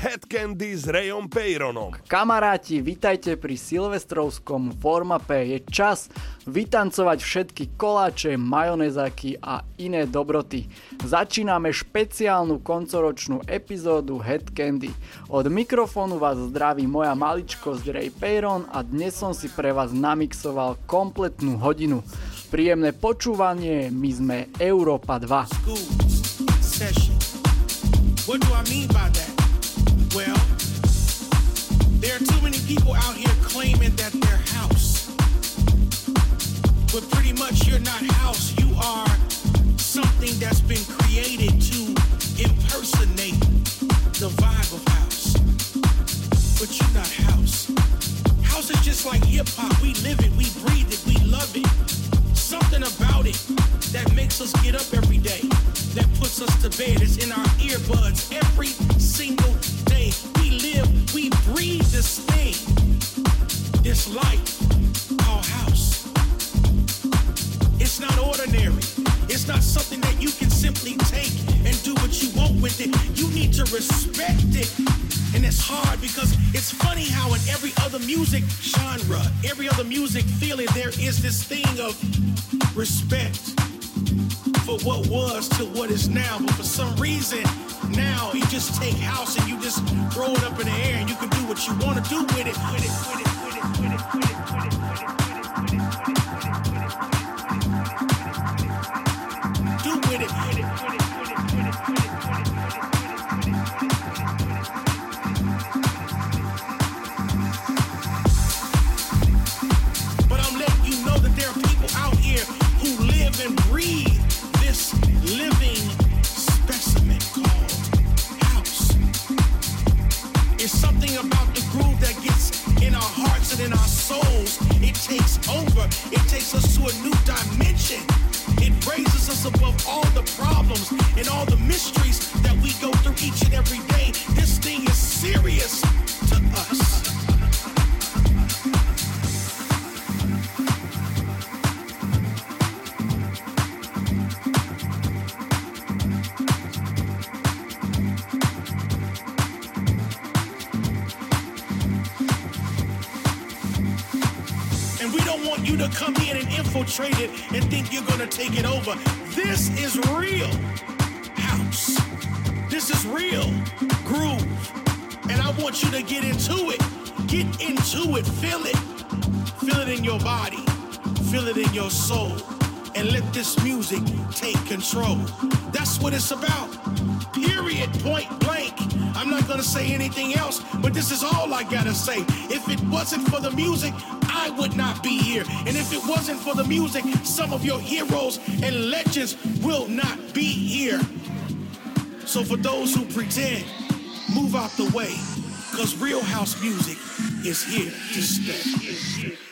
Head Candy s Rayom Peyronom. Kamaráti, vitajte pri silvestrovskom formape. Je čas vytancovať všetky koláče, majonezáky a iné dobroty. Začíname špeciálnu koncoročnú epizódu Head Candy. Od mikrofónu vás zdraví moja maličkosť Ray Peyron a dnes som si pre vás namixoval kompletnú hodinu. Príjemné počúvanie, my sme Európa 2. What do I mean by that? Well, there are too many people out here claiming that they're house. But pretty much you're not house. You are something that's been created to impersonate the vibe of house. But you're not house. House is just like hip hop. We live it, we breathe it, we love it. Something about it that makes us get up every day, that puts us to bed. It's in our earbuds every single day. We live, we breathe this thing, this life called house. It's not ordinary. It's not something that you can simply take and do what you want with it. You need to respect it. And it's hard because it's funny how in every other music genre, every other music feeling, there is this thing of respect for what was to what is now. But for some reason, now you just take house and you just throw it up in the air and you can do what you want to do with it. With it, with it, with it, with it, with it, takes over, it takes us to a new dimension. It raises us above all the problems and all the mysteries that we go through each and every day. Come in and infiltrate it and think you're gonna take it over. This is real house. This is real groove. And I want you to get into it. Get into it. Feel it. Feel it in your body. Feel it in your soul. And let this music take control. That's what it's about. Period. Point blank. I'm not gonna say anything else, but this is all I gotta say. If it wasn't for the music, I would not be here. And if it wasn't for the music, some of your heroes and legends will not be here. So for those who pretend, move out the way, cause real house music is here to stay.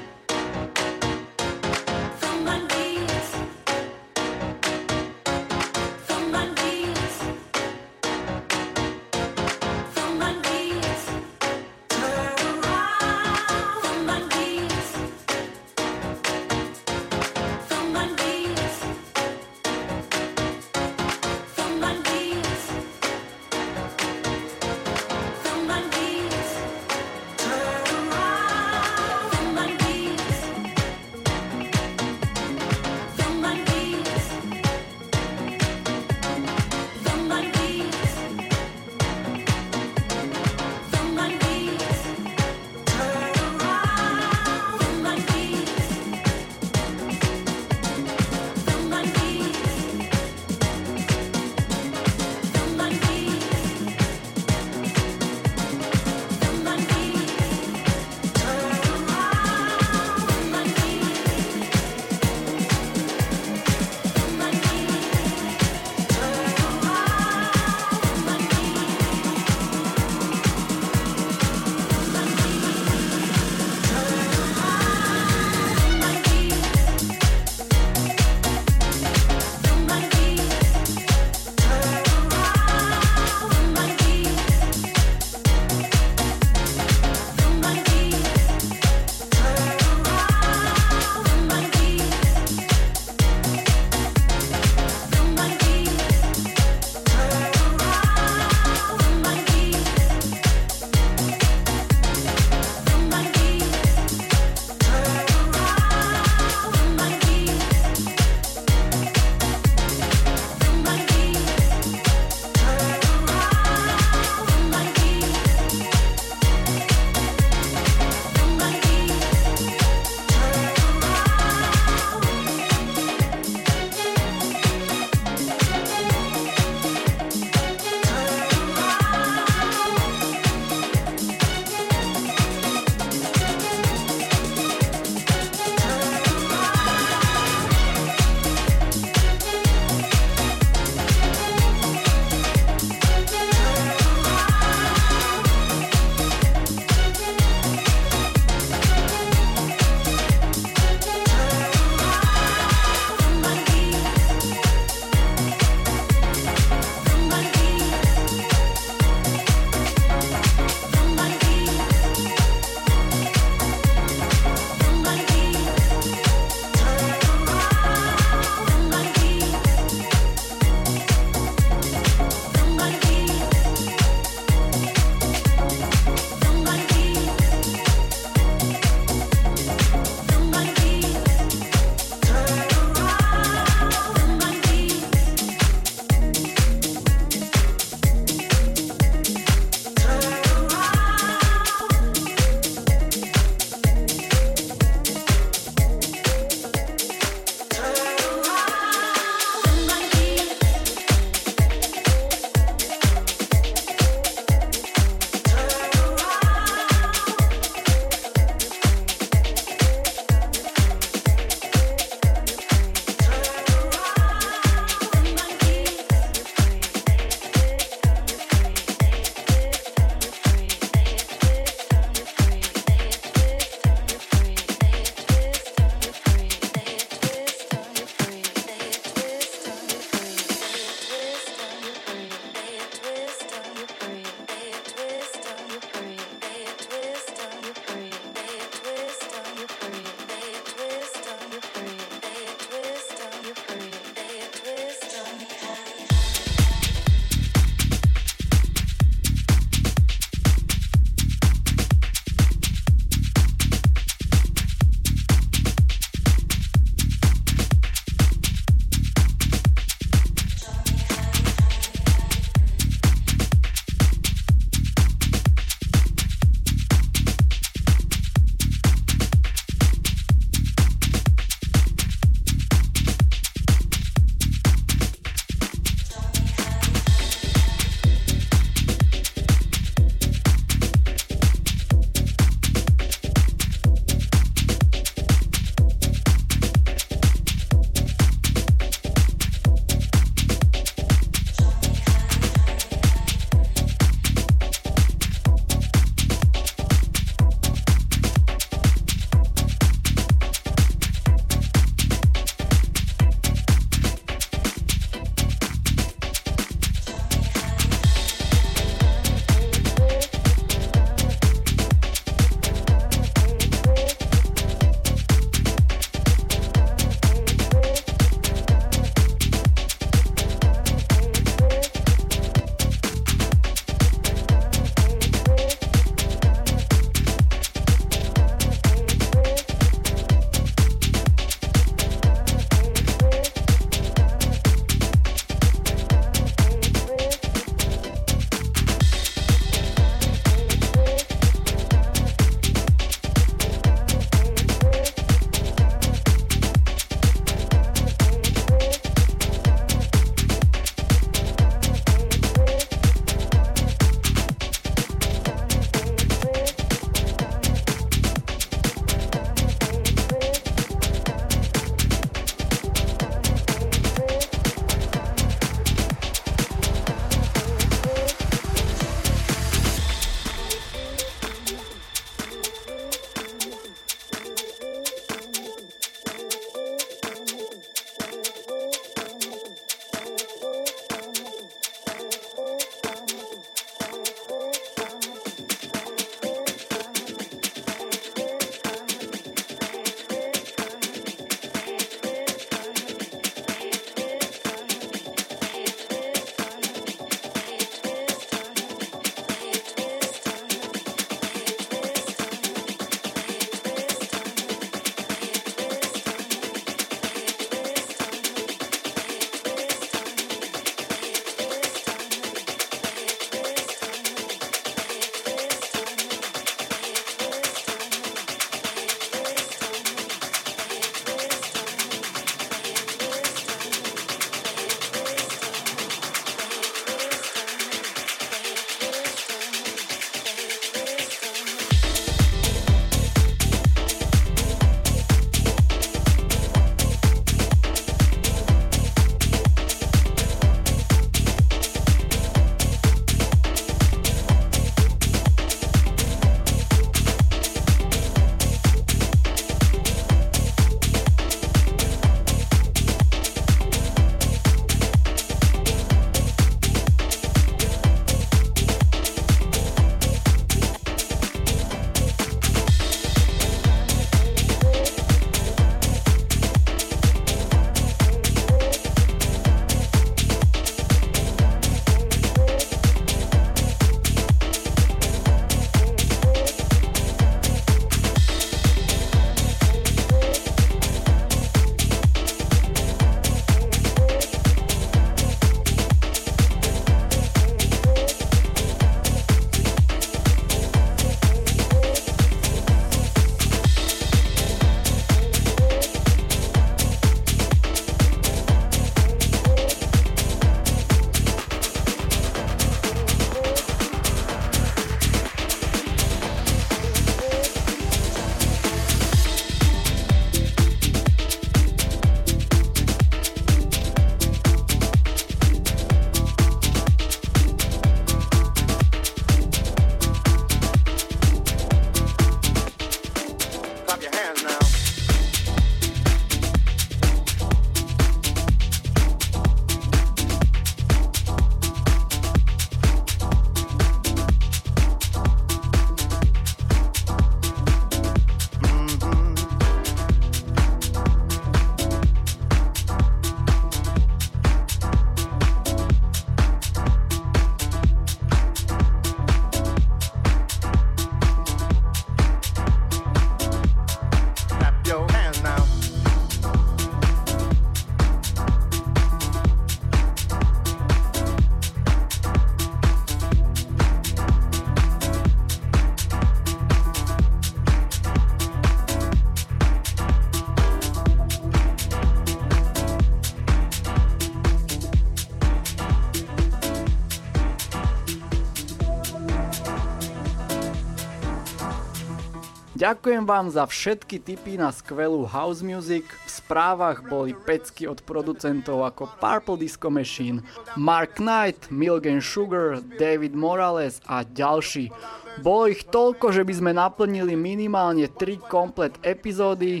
Ďakujem vám za všetky tipy na skvelú house music. V správach boli pecky od producentov ako Purple Disco Machine, Mark Knight, Milgen Sugar, David Morales a ďalší. Bolo ich toľko, že by sme naplnili minimálne 3 komplet epizódy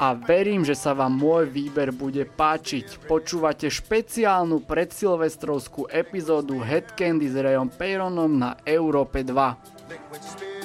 a verím, že sa vám môj výber bude páčiť. Počúvate špeciálnu predsilvestrovskú epizódu Headcandy s Rayom Peyronom na Európe 2.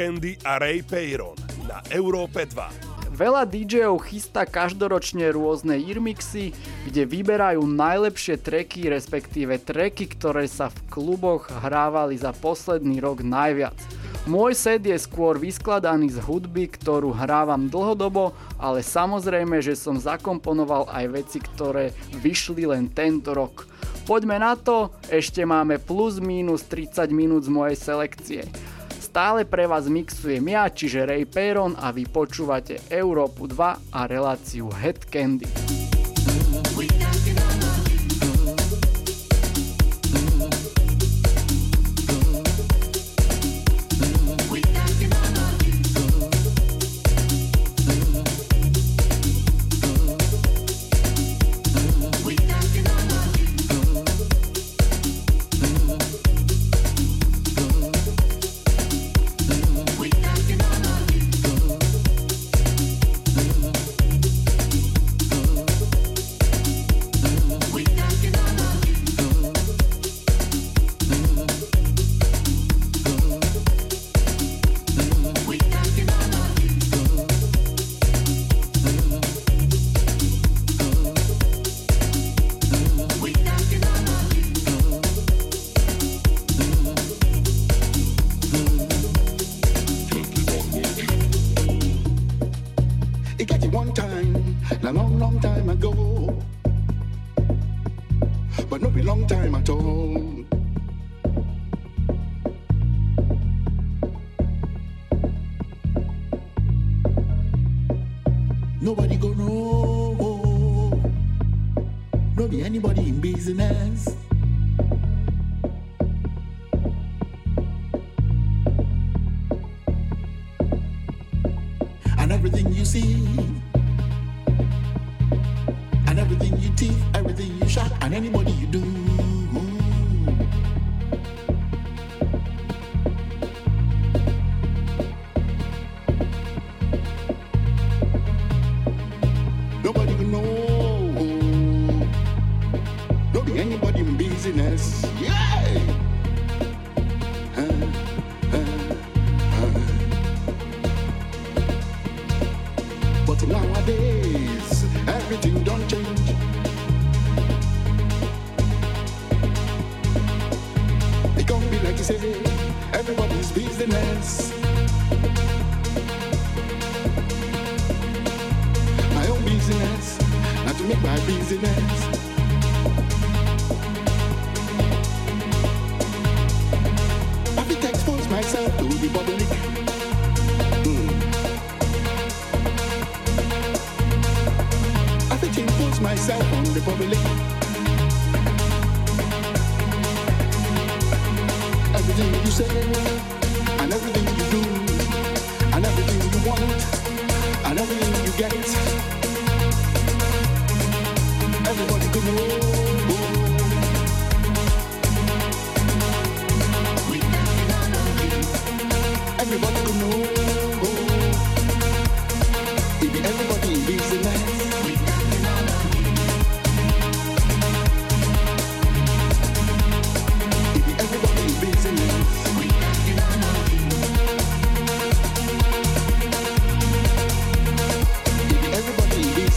Candy a Ray Peyron na Európe 2. Veľa DJov chystá každoročne rôzne irmixy, kde vyberajú najlepšie treky, respektíve treky, ktoré sa v kluboch hrávali za posledný rok najviac. Môj set je skôr vyskladaný z hudby, ktorú hrávam dlhodobo, ale samozrejme, že som zakomponoval aj veci, ktoré vyšli len tento rok. Poďme na to, ešte máme plus minus 30 minút z mojej selekcie. Stále pre vás mixujem ja, čiže Ray Peron a vy počúvate Európu 2 a reláciu Head Candy.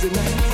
tonight.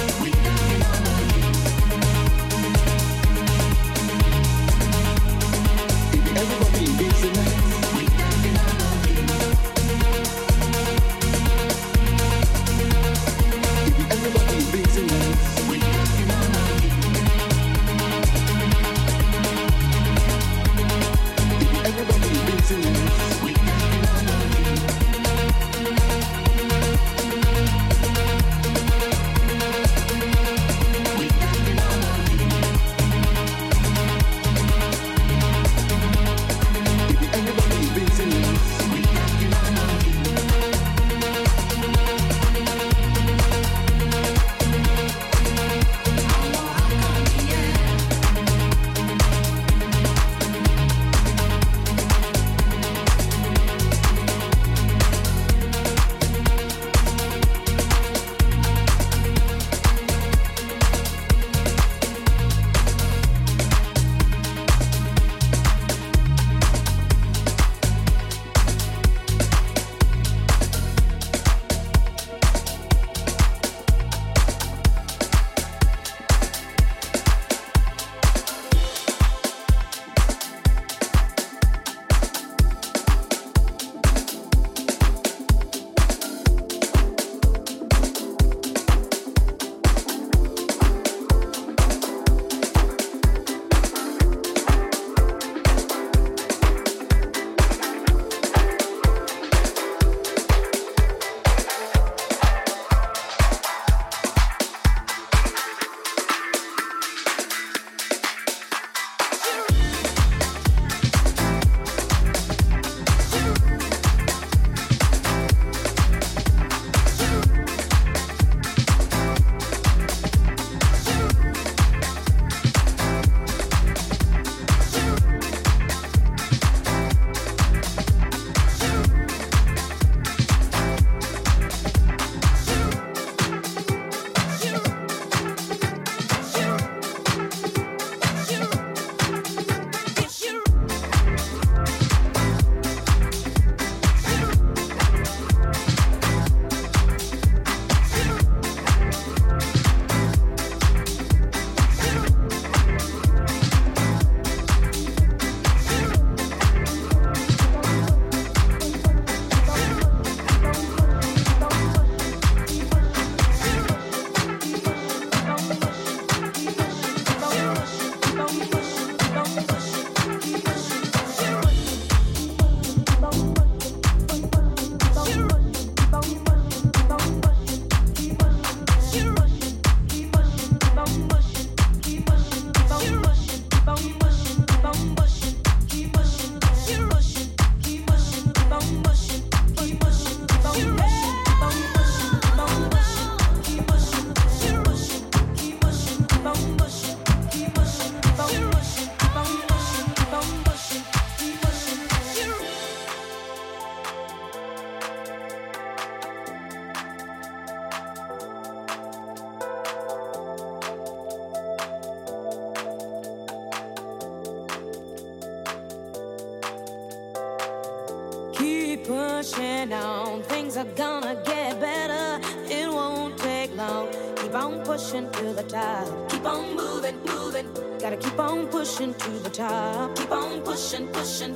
On pushing to the top. Keep on moving, moving. Gotta keep on pushing to the top. Keep on pushing, pushing.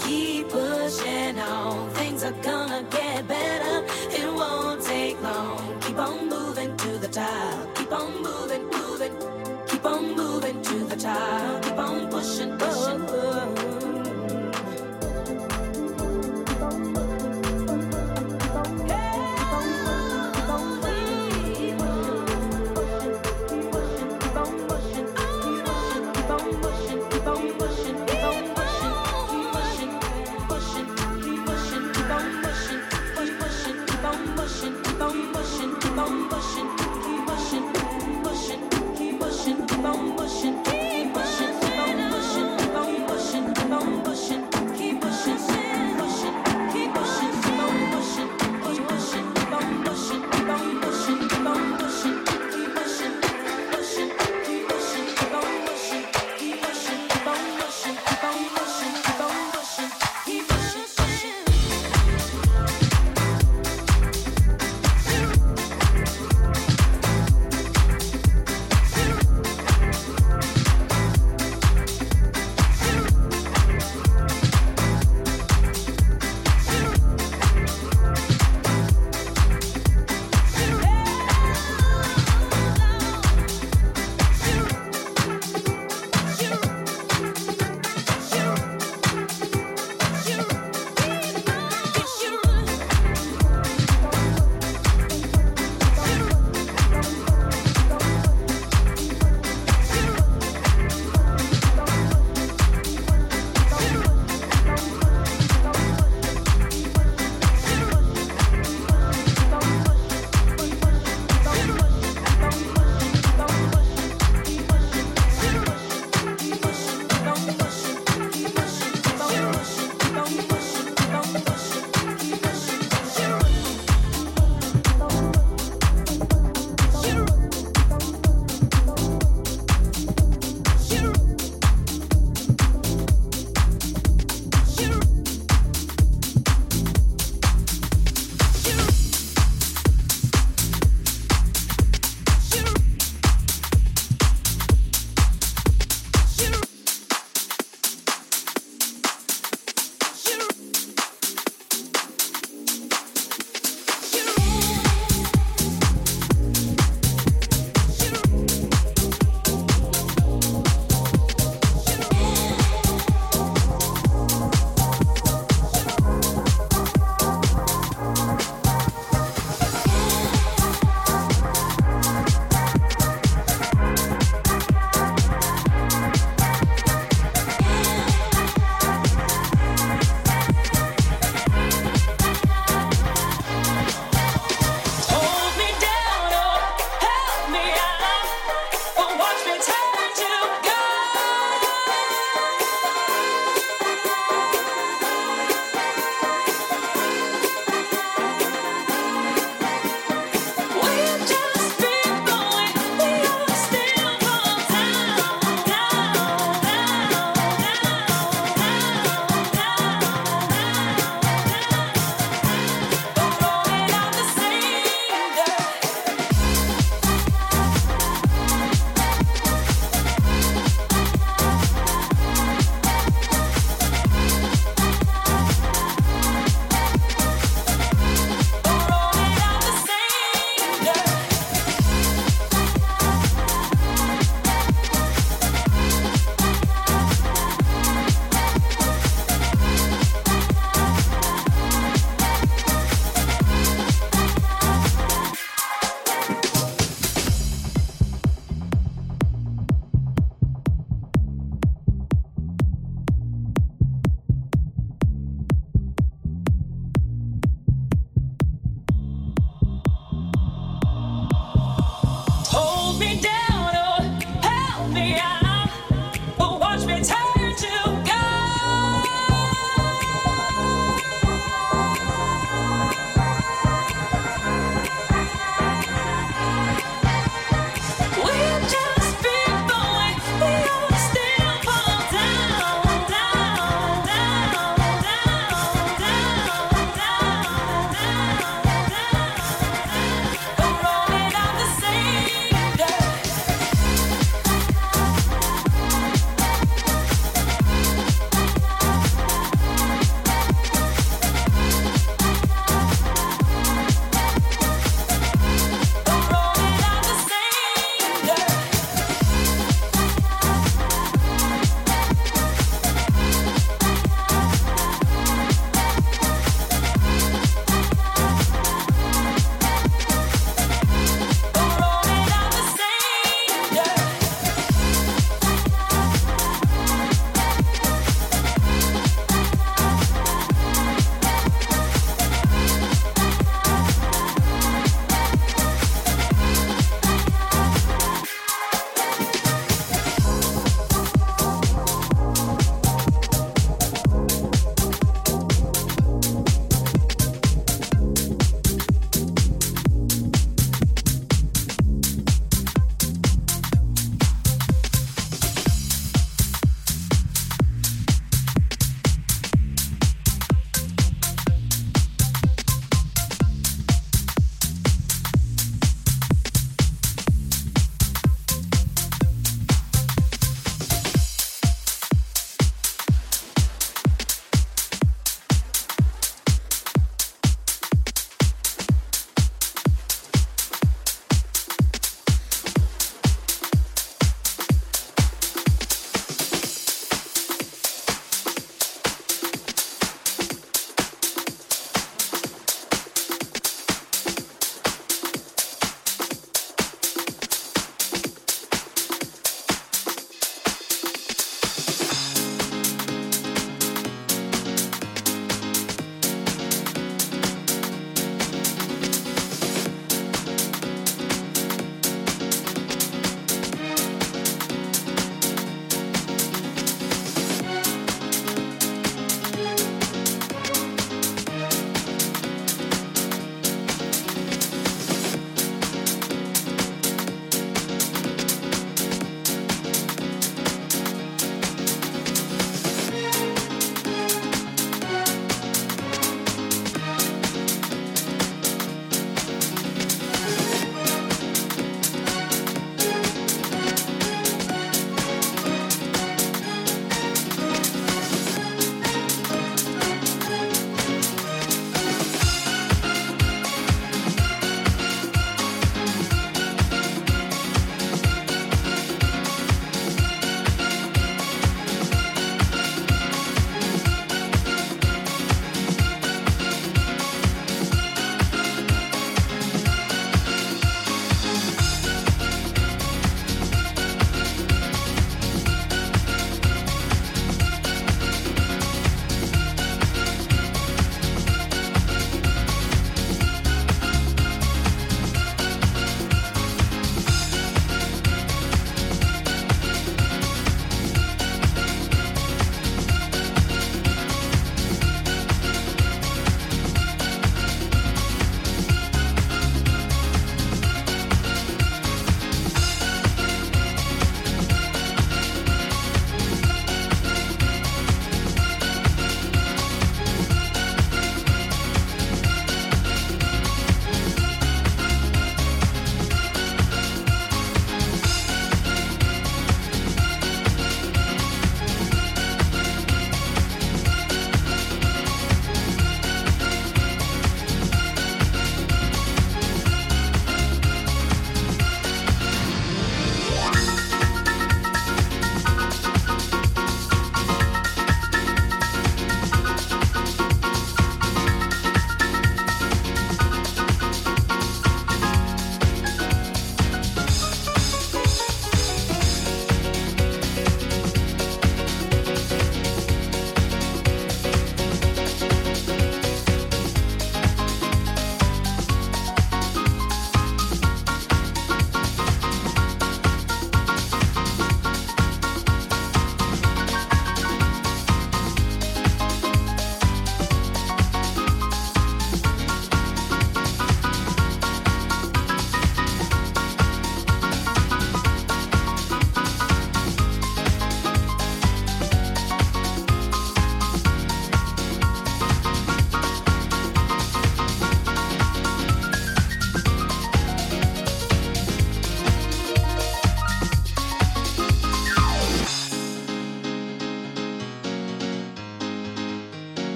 Keep pushing on. Things are gonna get better.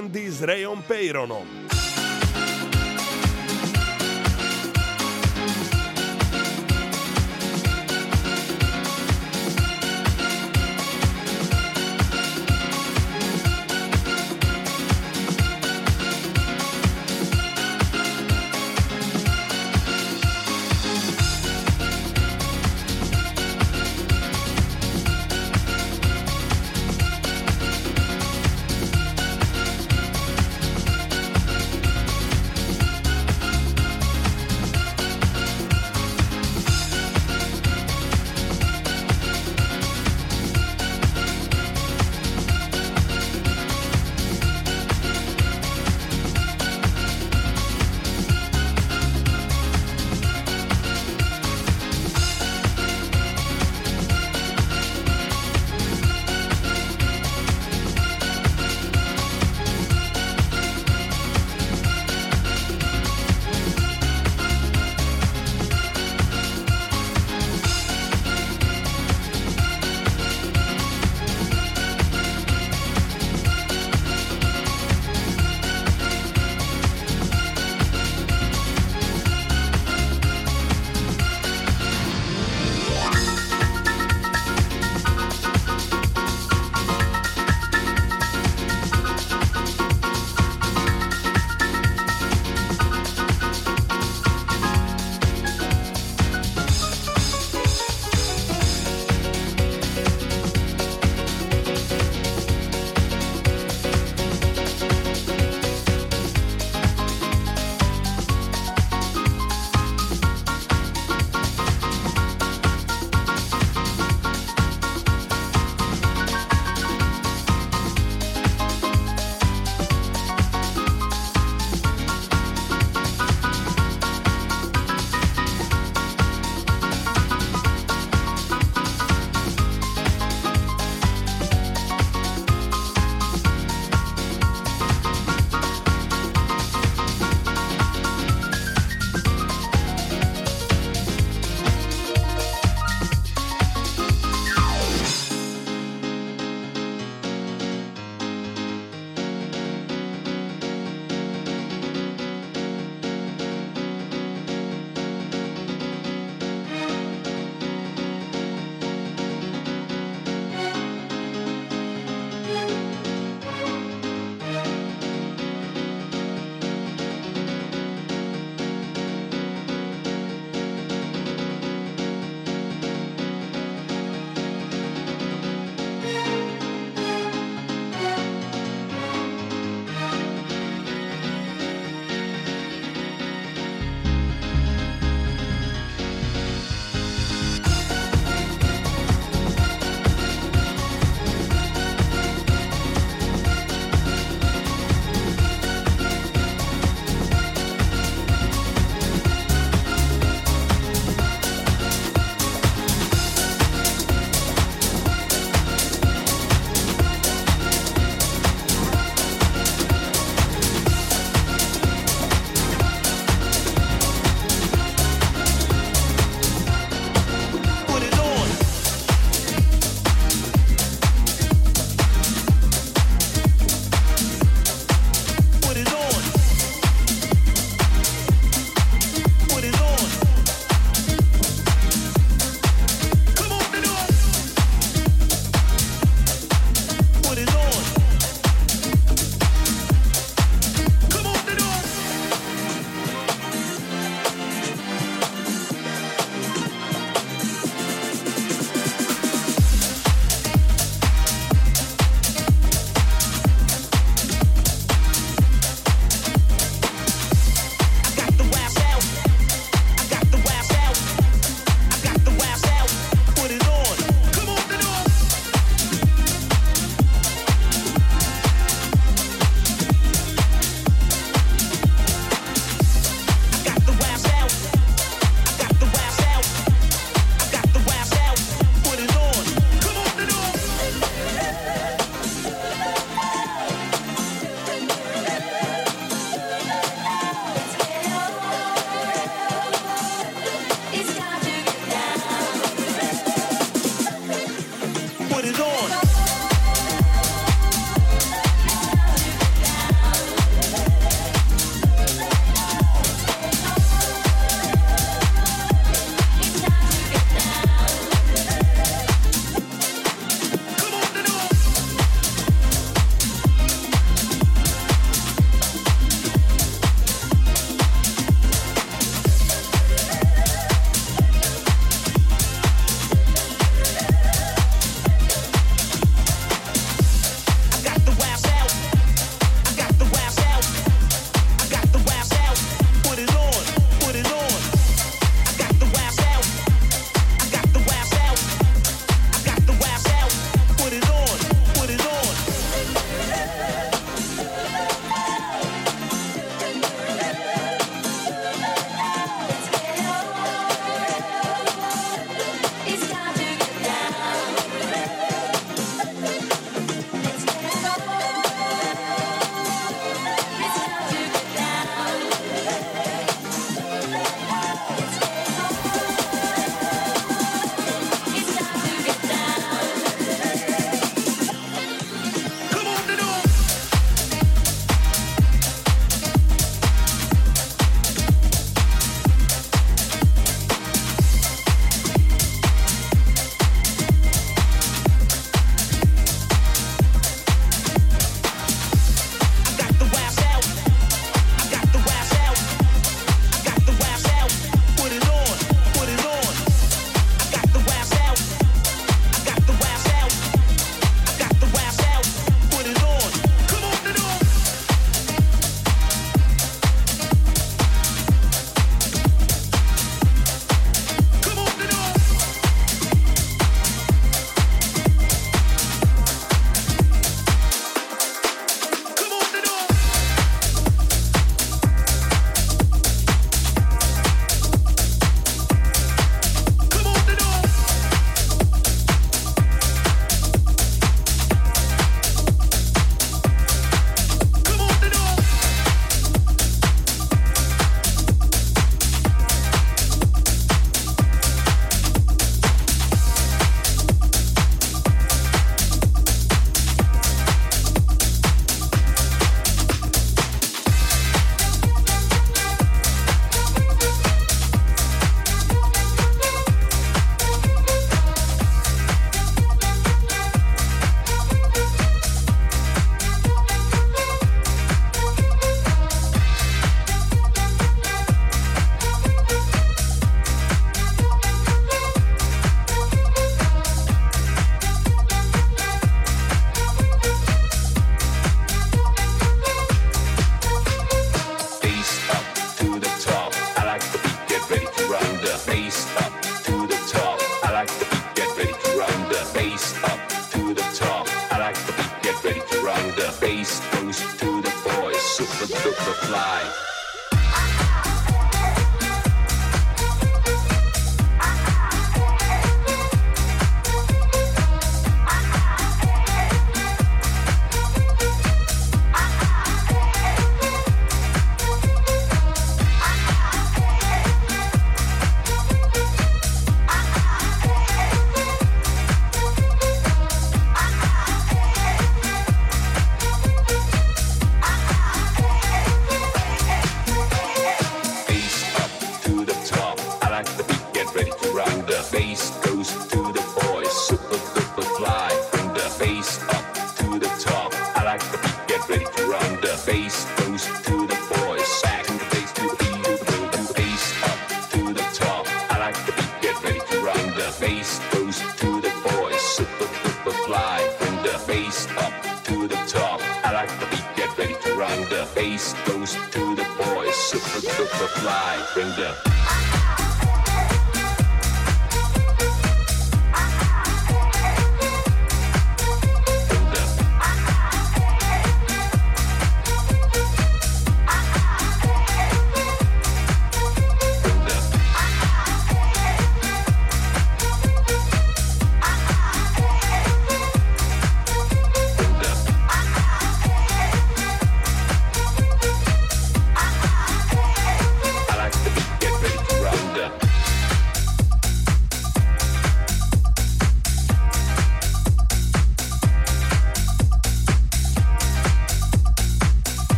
Candy s Rayom Peyronom.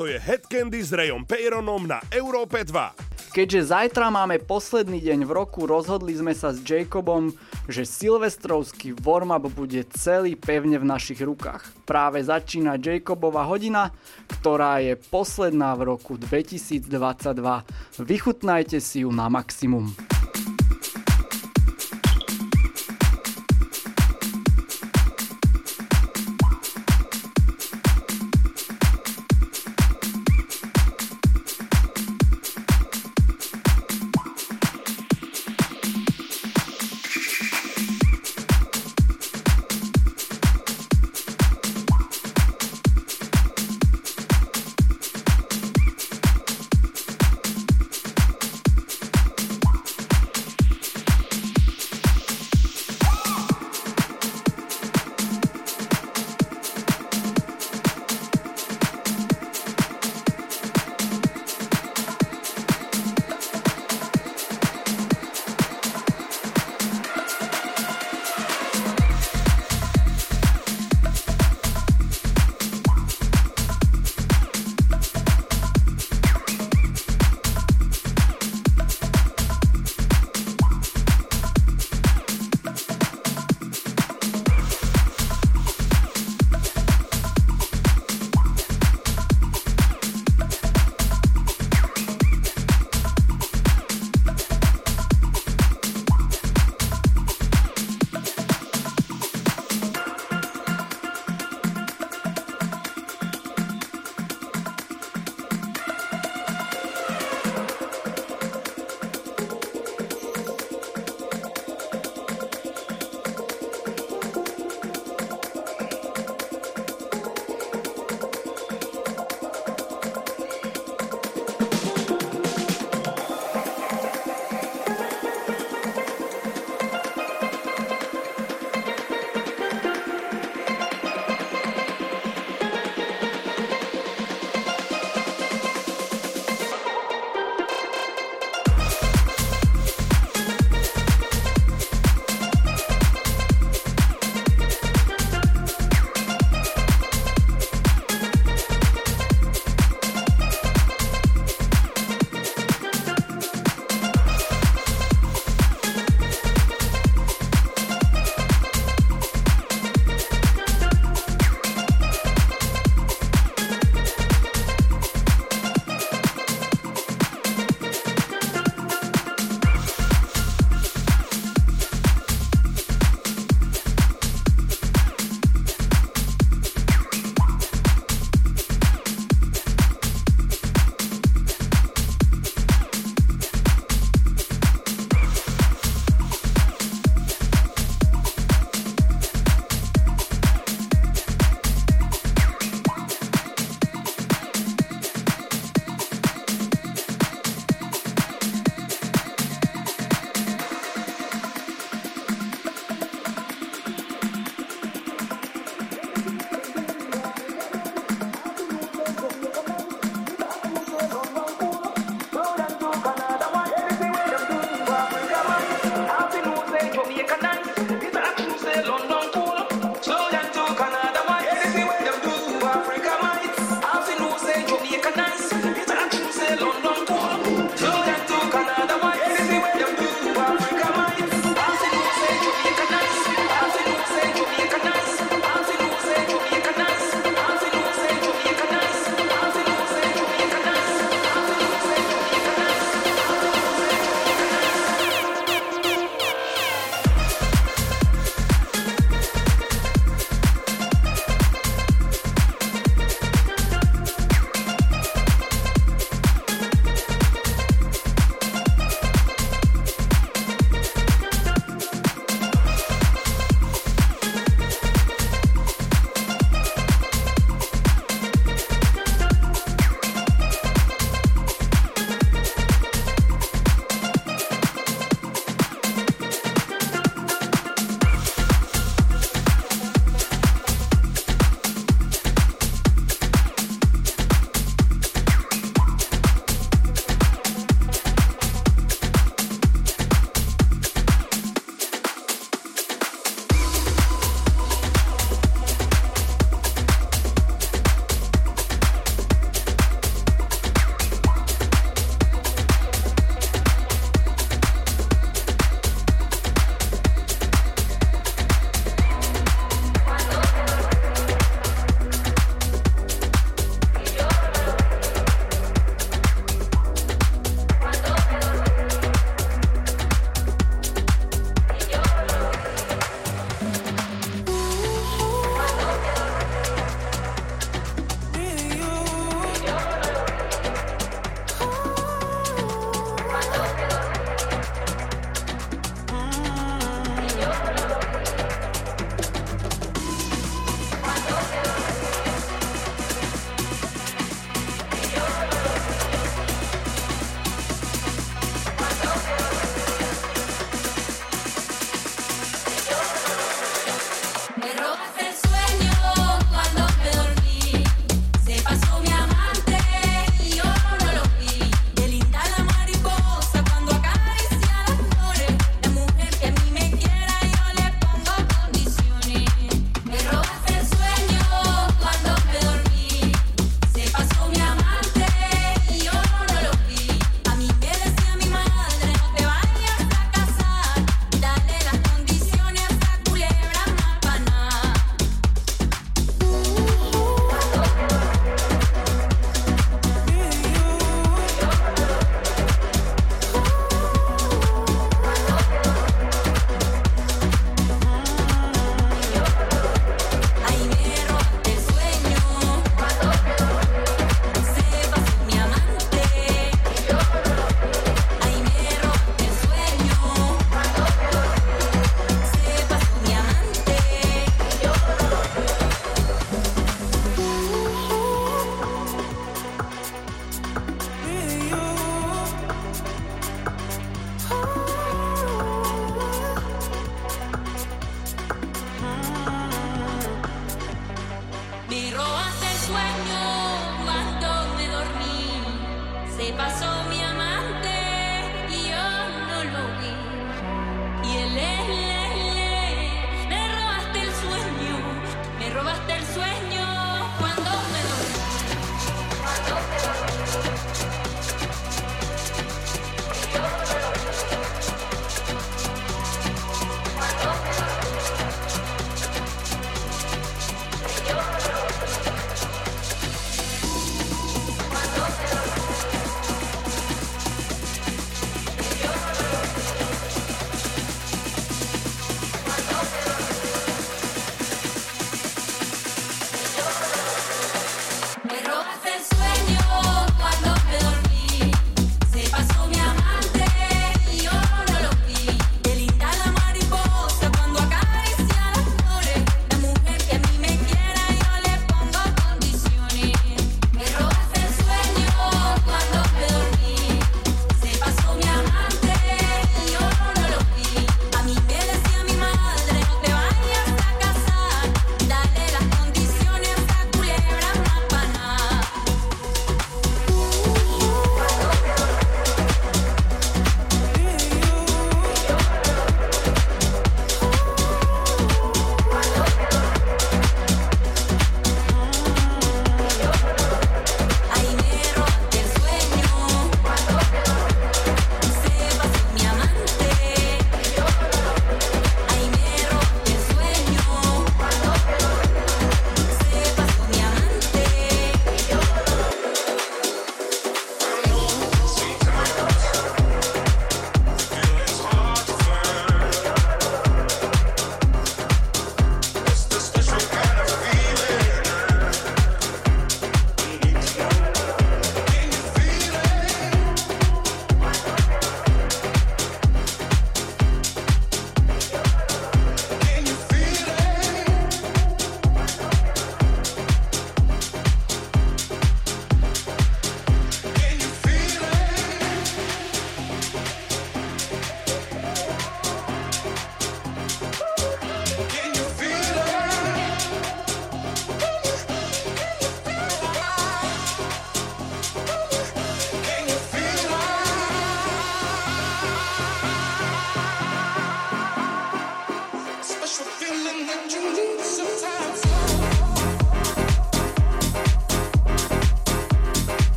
Toto je Head Candy s Rayom Peyronom na Európe 2. Keďže zajtra máme posledný deň v roku, rozhodli sme sa s Jacobom, že silvestrovský warm-up bude celý pevne v našich rukách. Práve začína Jacobova hodina, ktorá je posledná v roku 2022. Vychutnajte si ju na maximum.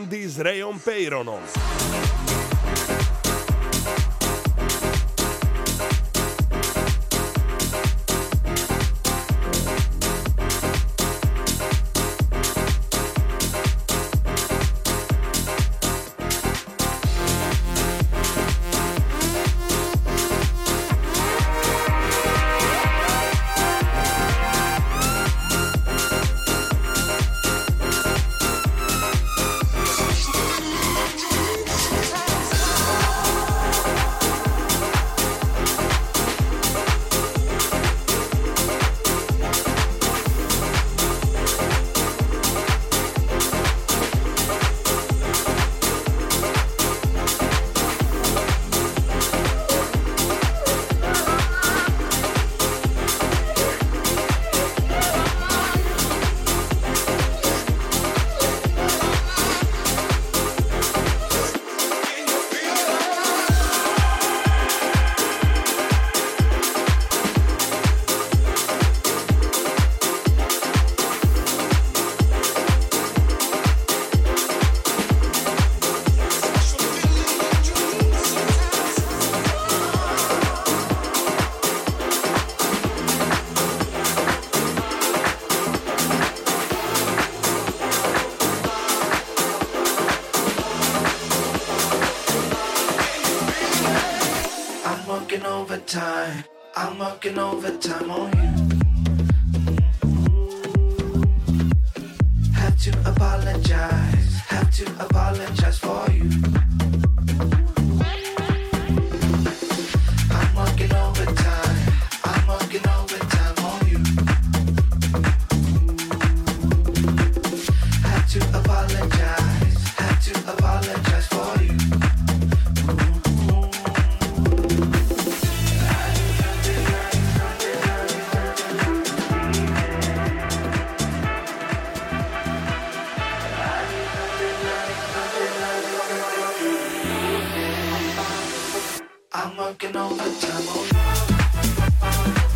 Candy s Rayom Peyronom. genau Wetter. I'm working overtime. Oh,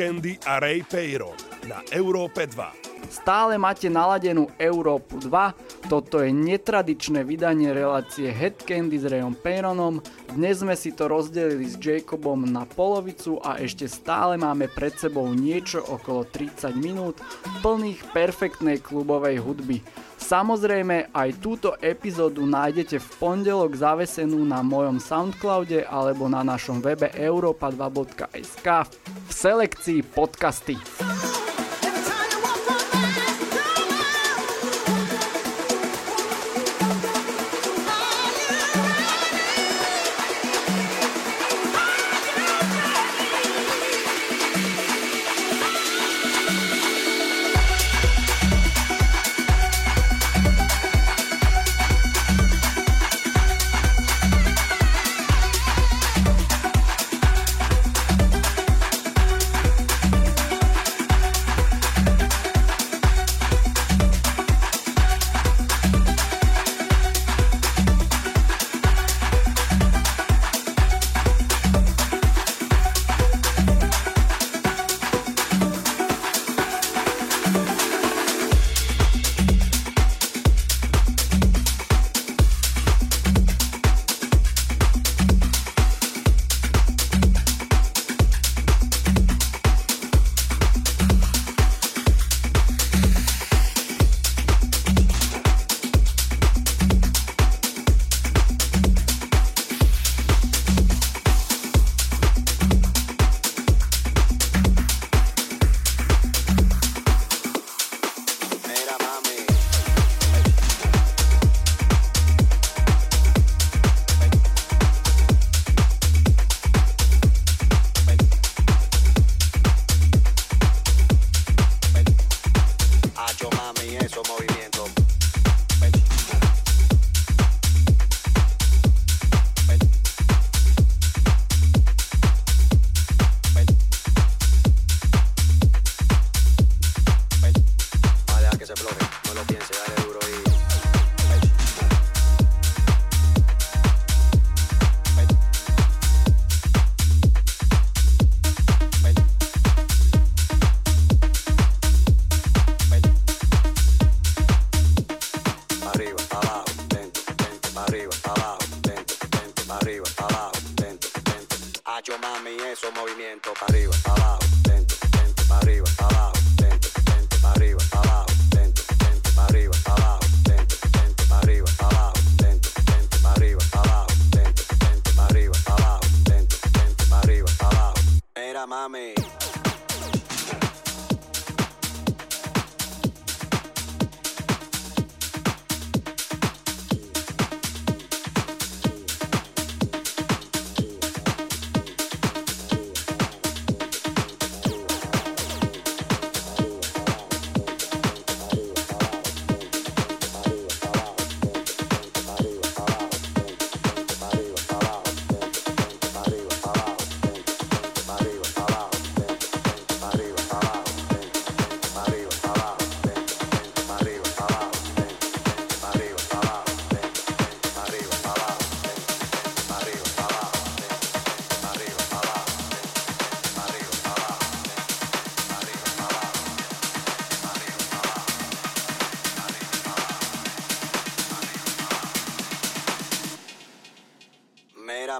Candy a Ray Payron na Európe 2. Stále máte naladenú Európu 2, toto je netradičné vydanie relácie Head Candy s Rayom Peyronom. Dnes sme si to rozdelili s Jacobom na polovicu a ešte stále máme pred sebou niečo okolo 30 minút plných perfektnej klubovej hudby. Samozrejme, aj túto epizódu nájdete v pondelok zavesenú na mojom Soundcloude alebo na našom webe europa2.sk v selekcii podcasty.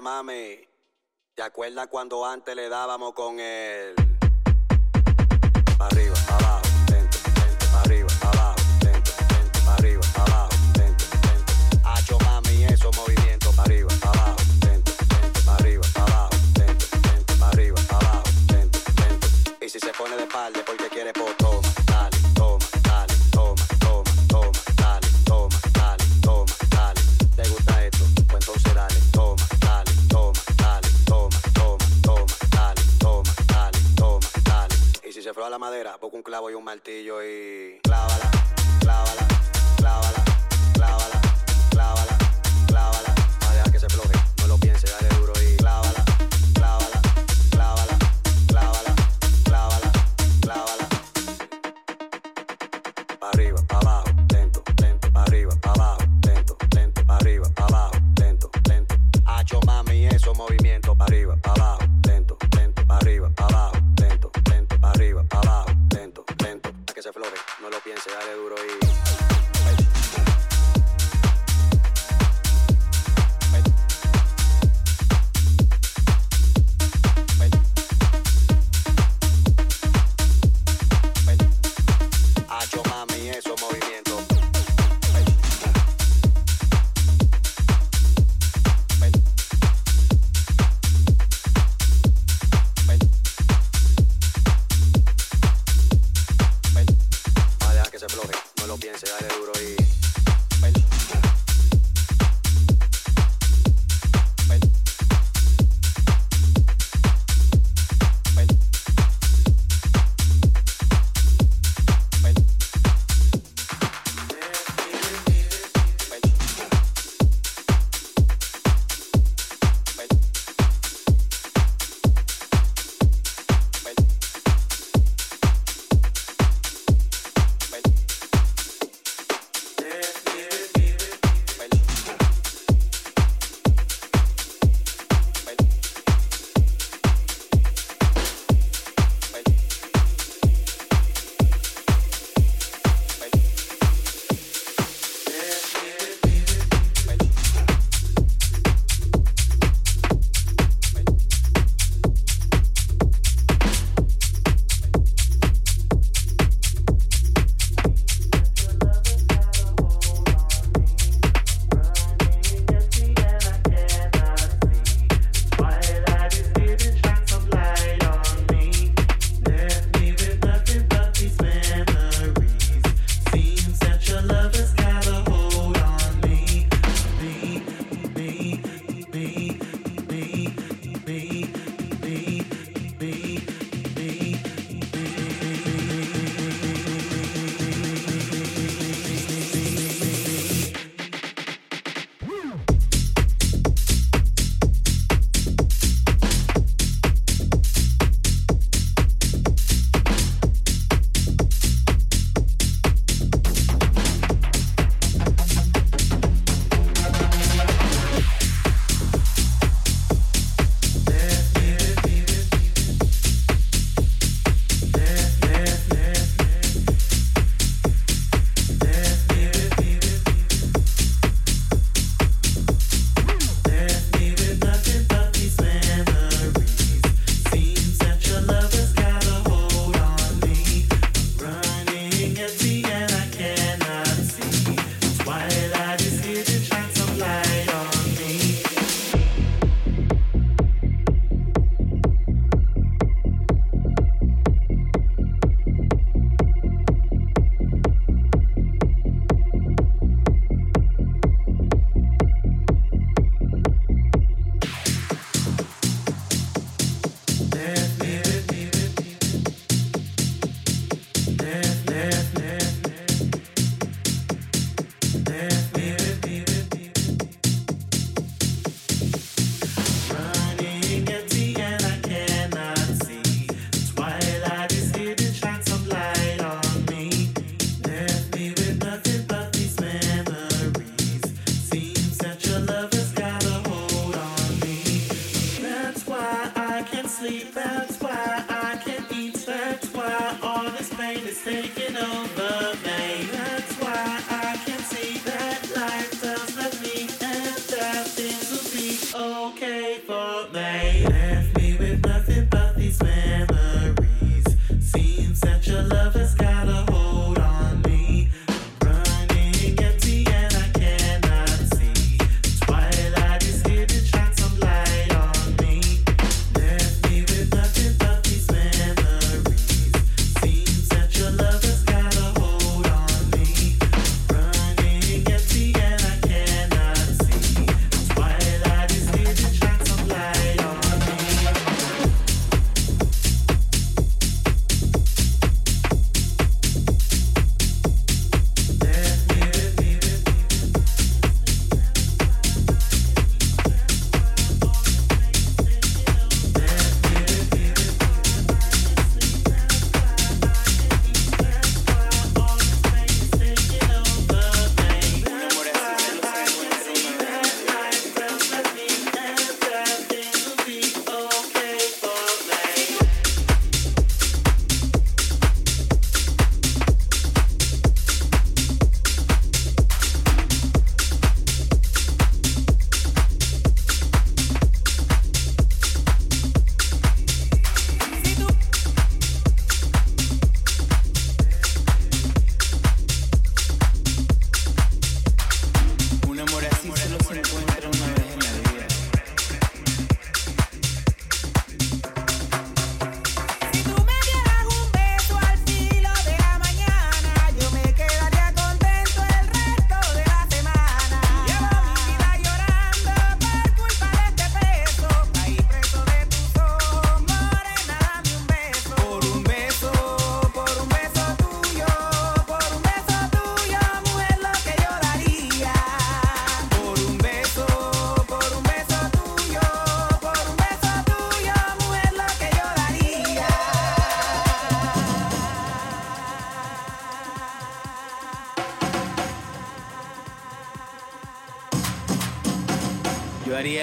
Mami, ¿te acuerdas cuando antes le dábamos con el... Pa arriba, abajo? madera, busca un clavo y un martillo y clávala, clávala, clávala, clávala, clávala, clávala, no deja que se floje.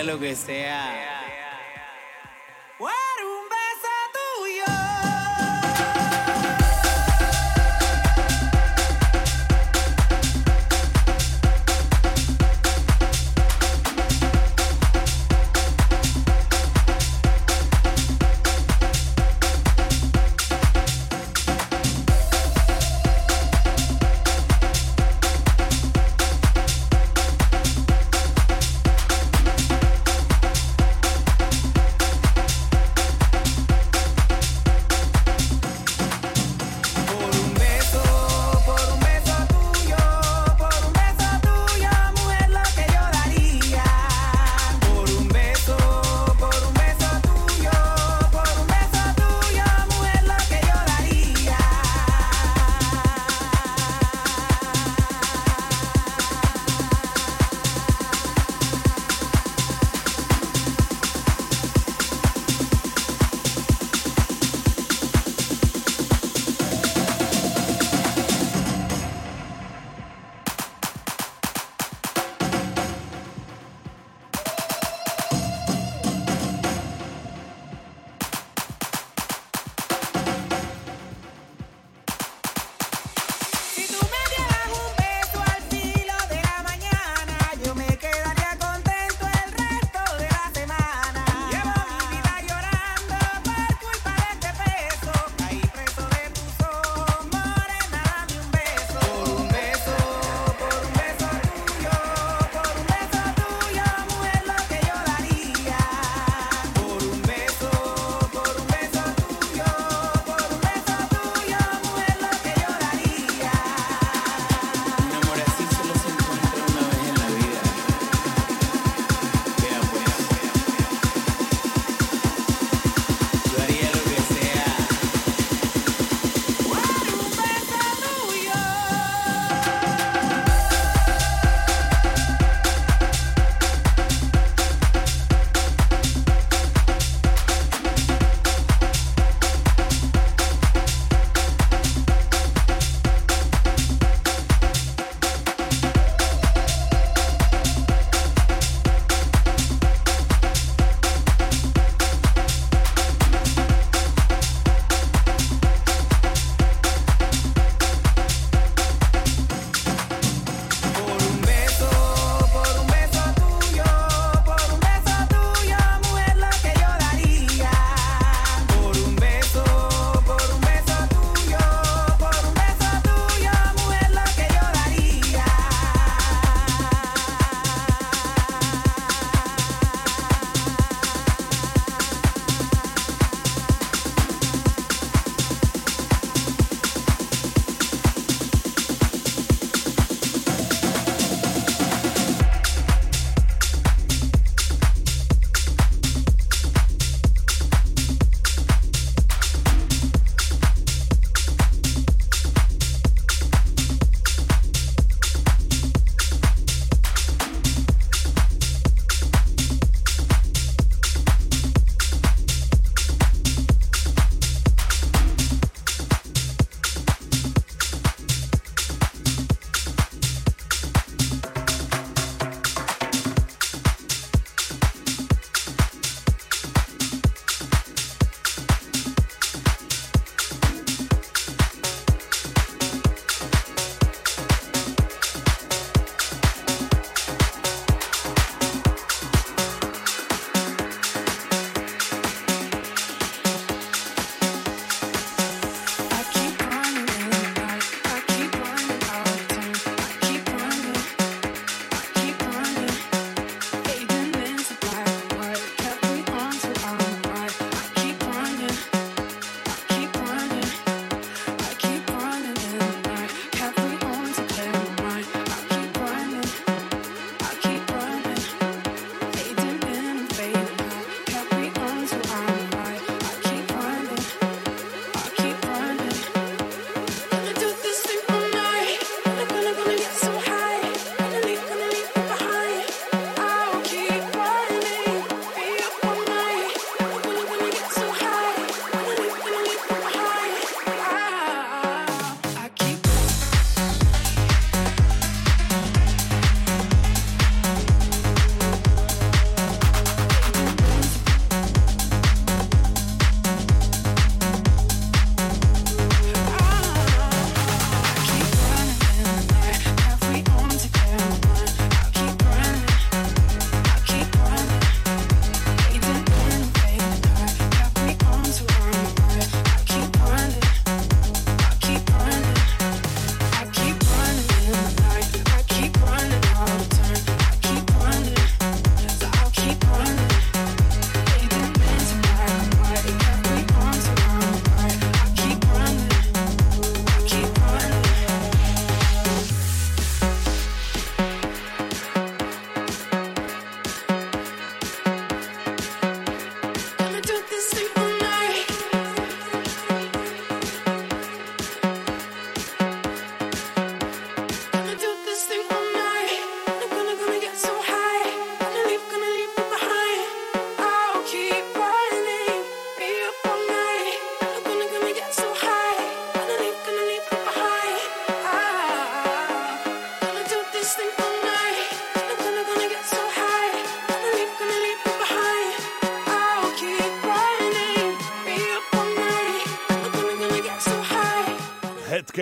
Lo que sea.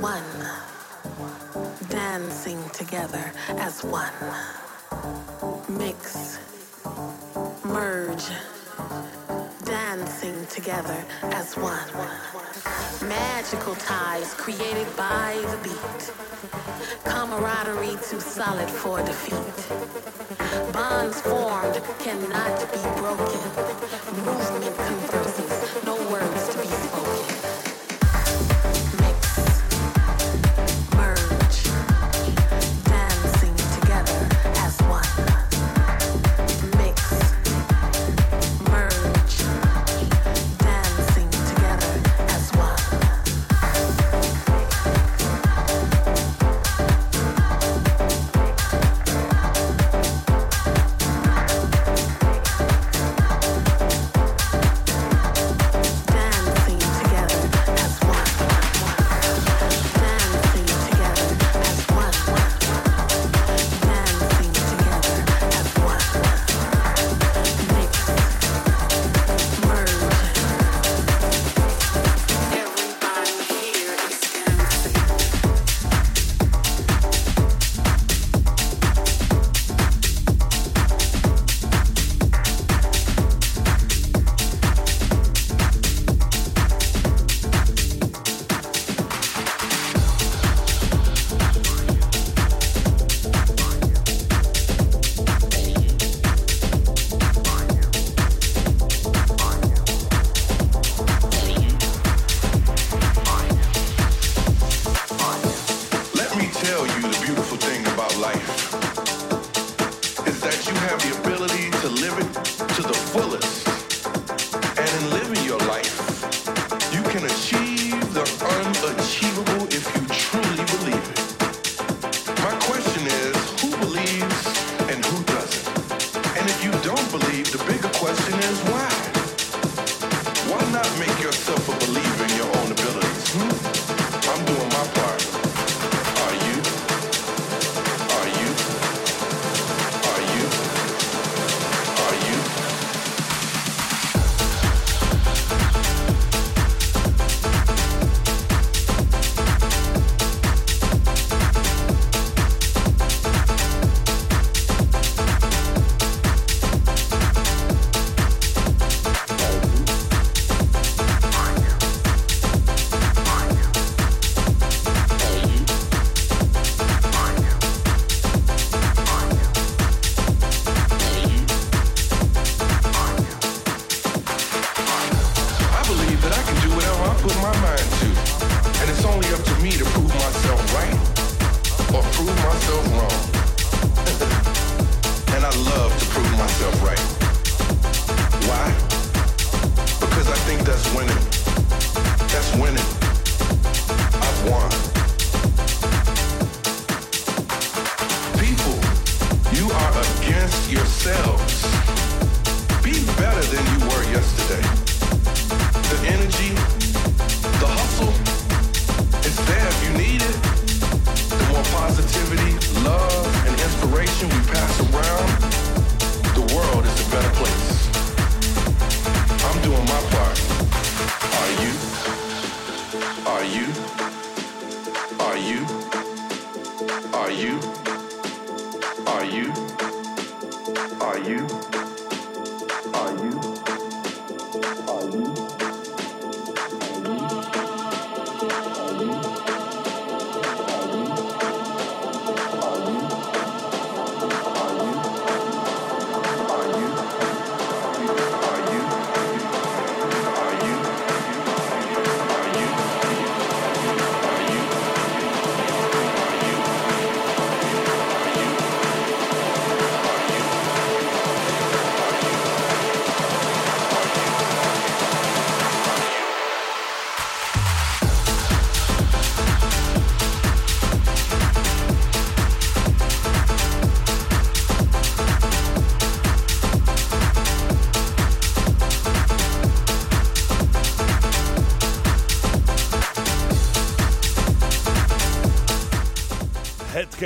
one, dancing together as one. Mix, merge, dancing together as one. Magical ties created by the beat. Camaraderie too solid for defeat. Bonds formed cannot be broken. Movement converses, no words to be spoken.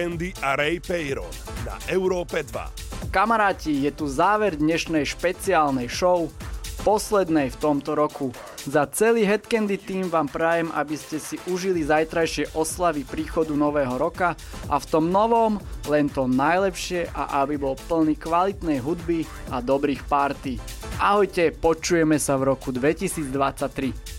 Candy a Ray Payron na Európe 2. Kamaráti, je tu záver dnešnej špeciálnej show, poslednej v tomto roku. Za celý Headcandy tým vám prajem, aby ste si užili zajtrajšie oslavy príchodu nového roka a v tom novom len to najlepšie a aby bol plný kvalitnej hudby a dobrých párty. Ahojte, počujeme sa v roku 2023.